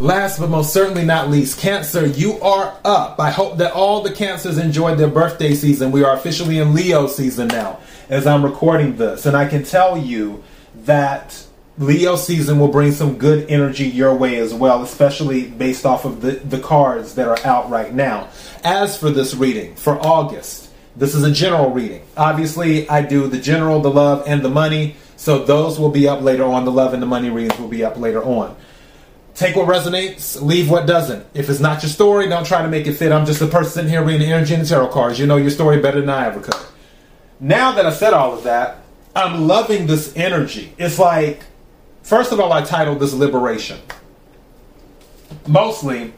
Last but most certainly not least, Cancer, you are up. I hope that all the Cancers enjoyed their birthday season. We are officially in Leo season now as I'm recording this. And I can tell you that Leo season will bring some good energy your way as well, especially based off of the, the cards that are out right now. As for this reading for August, this is a general reading. Obviously, I do the general, the love, and the money. So those will be up later on. The love and the money readings will be up later on. Take what resonates, leave what doesn't. If it's not your story, don't try to make it fit. I'm just a person sitting here reading the energy and tarot cards. You know your story better than I ever could. Now that I said all of that, I'm loving this energy. It's like, first of all, I titled this Liberation. Mostly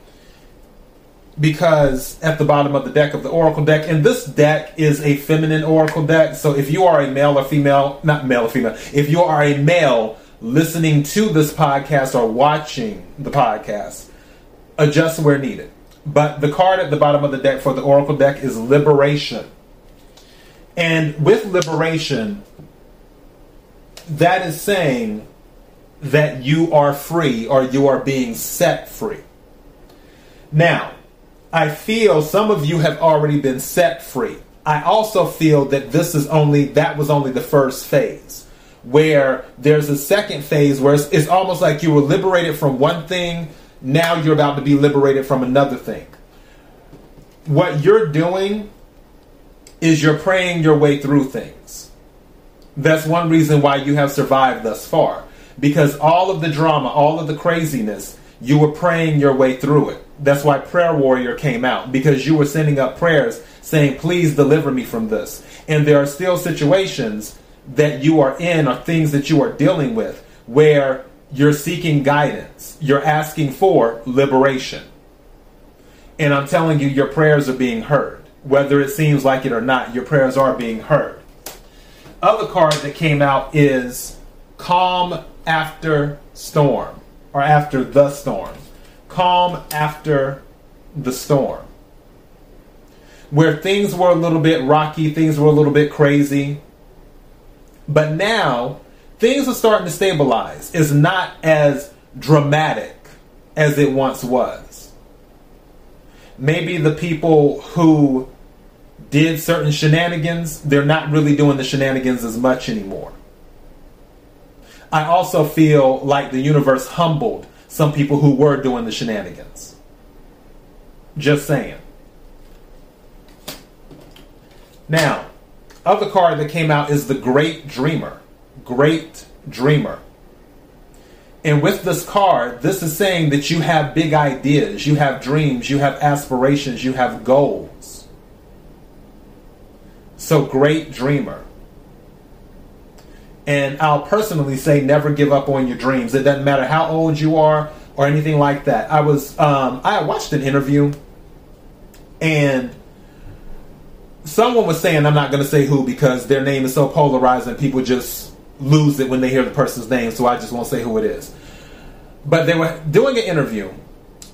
because at the bottom of the deck of the Oracle deck, and this deck is a feminine Oracle deck. So if you are a male or female, not male or female, if you are a male, listening to this podcast or watching the podcast, adjust where needed. But the card at the bottom of the deck for the Oracle deck is Liberation. And with Liberation, that is saying that you are free or you are being set free. Now, I feel some of you have already been set free. I also feel that this is only that was only the first phase where there's a second phase where it's, it's almost like you were liberated from one thing, now you're about to be liberated from another thing. What you're doing is you're praying your way through things. That's one reason why you have survived thus far. Because all of the drama, all of the craziness, you were praying your way through it. That's why Prayer Warrior came out, because you were sending up prayers saying, Please deliver me from this. And there are still situations that you are in or things that you are dealing with where you're seeking guidance, you're asking for liberation. And I'm telling you, your prayers are being heard. Whether it seems like it or not, your prayers are being heard. Other card that came out is Calm After Storm, or After the Storm. Calm After the Storm. Where things were a little bit rocky, things were a little bit crazy, but now things are starting to stabilize. It's not as dramatic as it once was. Maybe the people who did certain shenanigans, they're not really doing the shenanigans as much anymore. I also feel like the universe humbled some people who were doing the shenanigans. Just saying. Now, other card that came out is the Great Dreamer. Great Dreamer. And with this card, this is saying that you have big ideas, you have dreams, you have aspirations, you have goals. So, great dreamer. And I'll personally say never give up on your dreams. It doesn't matter how old you are or anything like that. I was, um, I watched an interview and someone was saying, I'm not going to say who because their name is so polarizing, people just lose it when they hear the person's name, so I just won't say who it is. But they were doing an interview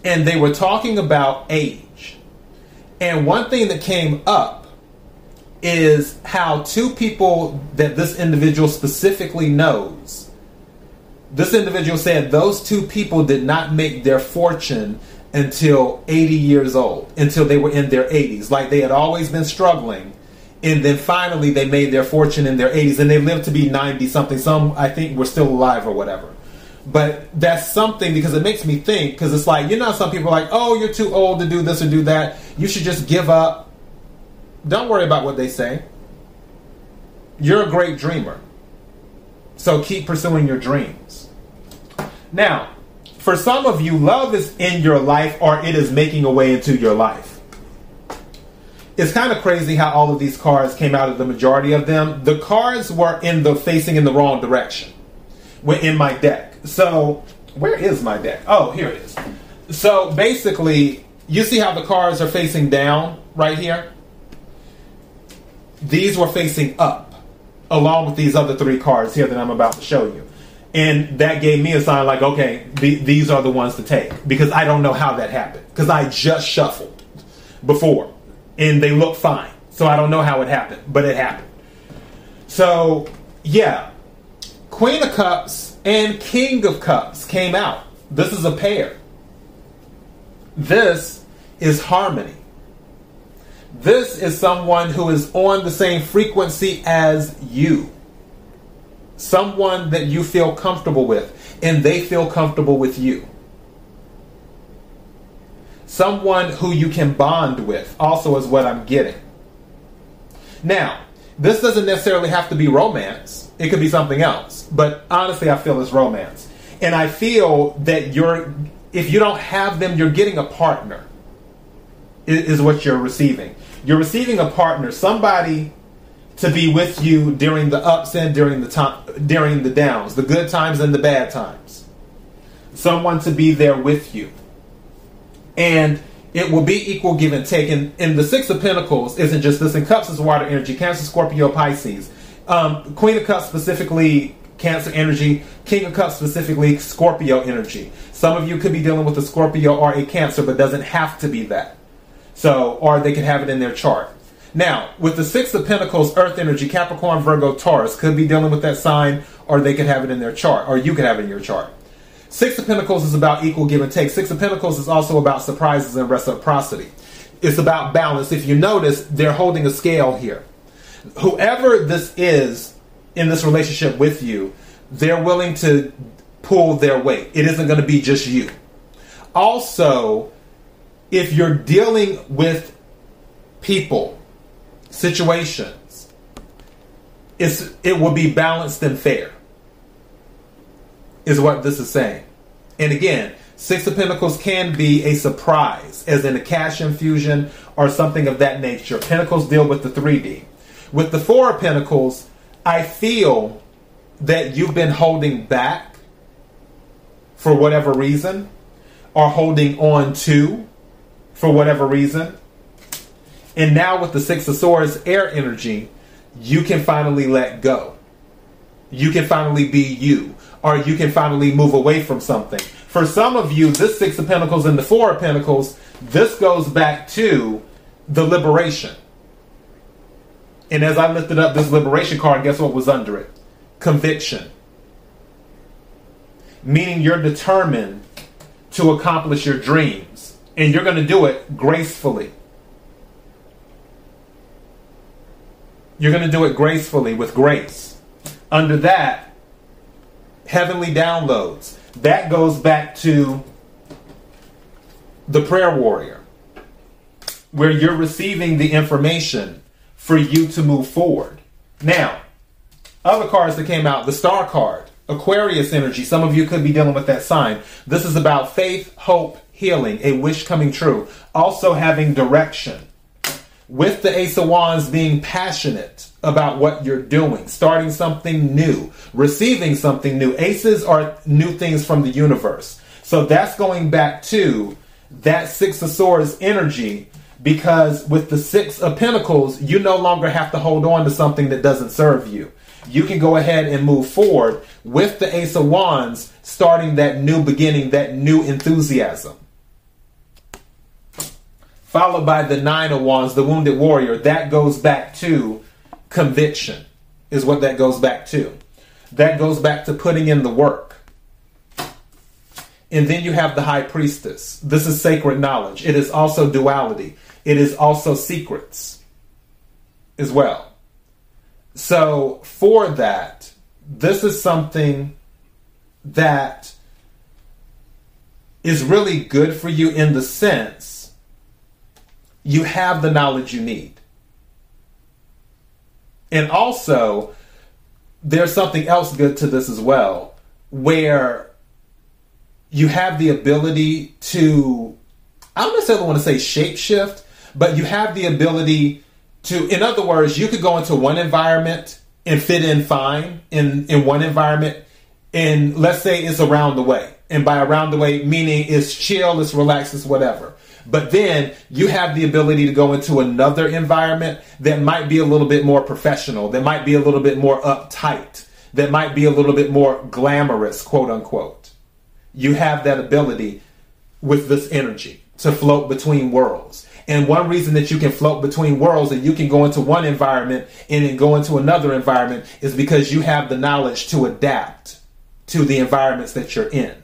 and they were talking about age. And one thing that came up is how two people that this individual specifically knows. This individual said those two people did not make their fortune until 80 years old, until they were in their 80s. Like they had always been struggling. And then finally they made their fortune in their 80s and they lived to be 90 something. Some, I think, were still alive or whatever. But that's something because it makes me think because it's like, you know, some people are like, oh, you're too old to do this or do that. You should just give up. Don't worry about what they say. You're a great dreamer. So keep pursuing your dreams. Now, for some of you, love is in your life or it is making a way into your life. It's kind of crazy how all of these cards came out of the majority of them. The cards were in the facing in the wrong direction. Were in my deck. So where is my deck? Oh, here it is. So basically, you see how the cards are facing down right here? These were facing up, along with these other three cards here that I'm about to show you and that gave me a sign like okay these are the ones to take. Because i don't know how that happened. Because i just shuffled before. And they look fine. So i don't know how it happened. But it happened. So yeah. Queen of cups and king of cups came out. This is a pair. This is harmony. This is someone who is on the same frequency as you. Someone that you feel comfortable with, and they feel comfortable with you. Someone who you can bond with, also, is what I'm getting. Now, this doesn't necessarily have to be romance, it could be something else. But honestly, I feel it's romance. And I feel that you're, if you don't have them, you're getting a partner, is what you're receiving. You're receiving a partner, somebody to be with you during the ups and during the time during the downs, the good times and the bad times. Someone to be there with you. And it will be equal give and take. And, the Six of Pentacles isn't just this. In Cups is water energy, Cancer, Scorpio, Pisces. Um, Queen of Cups specifically Cancer energy, King of Cups specifically Scorpio energy. Some of you could be dealing with a Scorpio or a Cancer, but doesn't have to be that. So, or they could have it in their chart. Now, with the Six of Pentacles, Earth energy, Capricorn, Virgo, Taurus could be dealing with that sign, or they could have it in their chart, or you could have it in your chart. Six of Pentacles is about equal give and take. Six of Pentacles is also about surprises and reciprocity. It's about balance. If you notice, they're holding a scale here. Whoever this is in this relationship with you, they're willing to pull their weight. It isn't going to be just you. Also, if you're dealing with people, situations, it's, it will be balanced and fair is what this is saying. And again, Six of Pentacles can be a surprise, as in a cash infusion or something of that nature. Pentacles deal with the 3D. With the Four of Pentacles, I feel that you've been holding back for whatever reason, or holding on to for whatever reason. And now with the Six of Swords air energy, you can finally let go. You can finally be you or you can finally move away from something. For some of you, this Six of Pentacles and the Four of Pentacles, this goes back to the liberation. And as I lifted up this liberation card, guess what was under it? Conviction. Meaning you're determined to accomplish your dreams. And you're going to do it gracefully. You're going to do it gracefully with grace. Under that, heavenly downloads. That goes back to the prayer warrior, where you're receiving the information for you to move forward. Now, other cards that came out, the star card, Aquarius energy. Some of you could be dealing with that sign. This is about faith, hope, healing, a wish coming true. Also having direction. With the Ace of Wands being passionate about what you're doing, starting something new, receiving something new. Aces are new things from the universe. So that's going back to that Six of Swords energy because with the Six of Pentacles, you no longer have to hold on to something that doesn't serve you. You can go ahead and move forward with the Ace of Wands, starting that new beginning, that new enthusiasm. Followed by the Nine of Wands, the Wounded Warrior. That goes back to conviction is what that goes back to. That goes back to putting in the work. And then you have the high priestess. This is sacred knowledge. It is also duality. It is also secrets as well. So, for that, this is something that is really good for you in the sense you have the knowledge you need. And also, there's something else good to this as well, where you have the ability to, I don't necessarily want to say shapeshift, but you have the ability to, in other words, you could go into one environment and fit in fine in, in one environment, and let's say it's around the way. And by around the way, meaning it's chill, it's relaxed, it's whatever. But then you have the ability to go into another environment that might be a little bit more professional, that might be a little bit more uptight, that might be a little bit more glamorous, quote unquote. You have that ability with this energy to float between worlds. And one reason that you can float between worlds and you can go into one environment and then go into another environment is because you have the knowledge to adapt to the environments that you're in.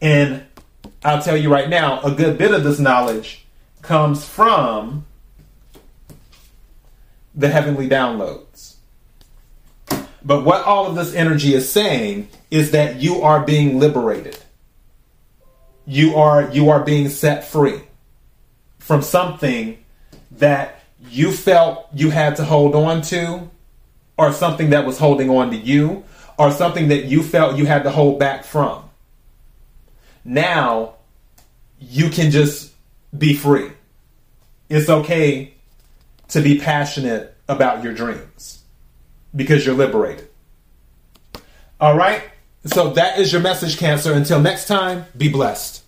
And I'll tell you right now, a good bit of this knowledge comes from the heavenly downloads. But what all of this energy is saying is that you are being liberated. You are you are being set free from something that you felt you had to hold on to or something that was holding on to you or something that you felt you had to hold back from. Now you can just be free. It's okay to be passionate about your dreams because you're liberated. All right? So that is your message, Cancer. Until next time, be blessed.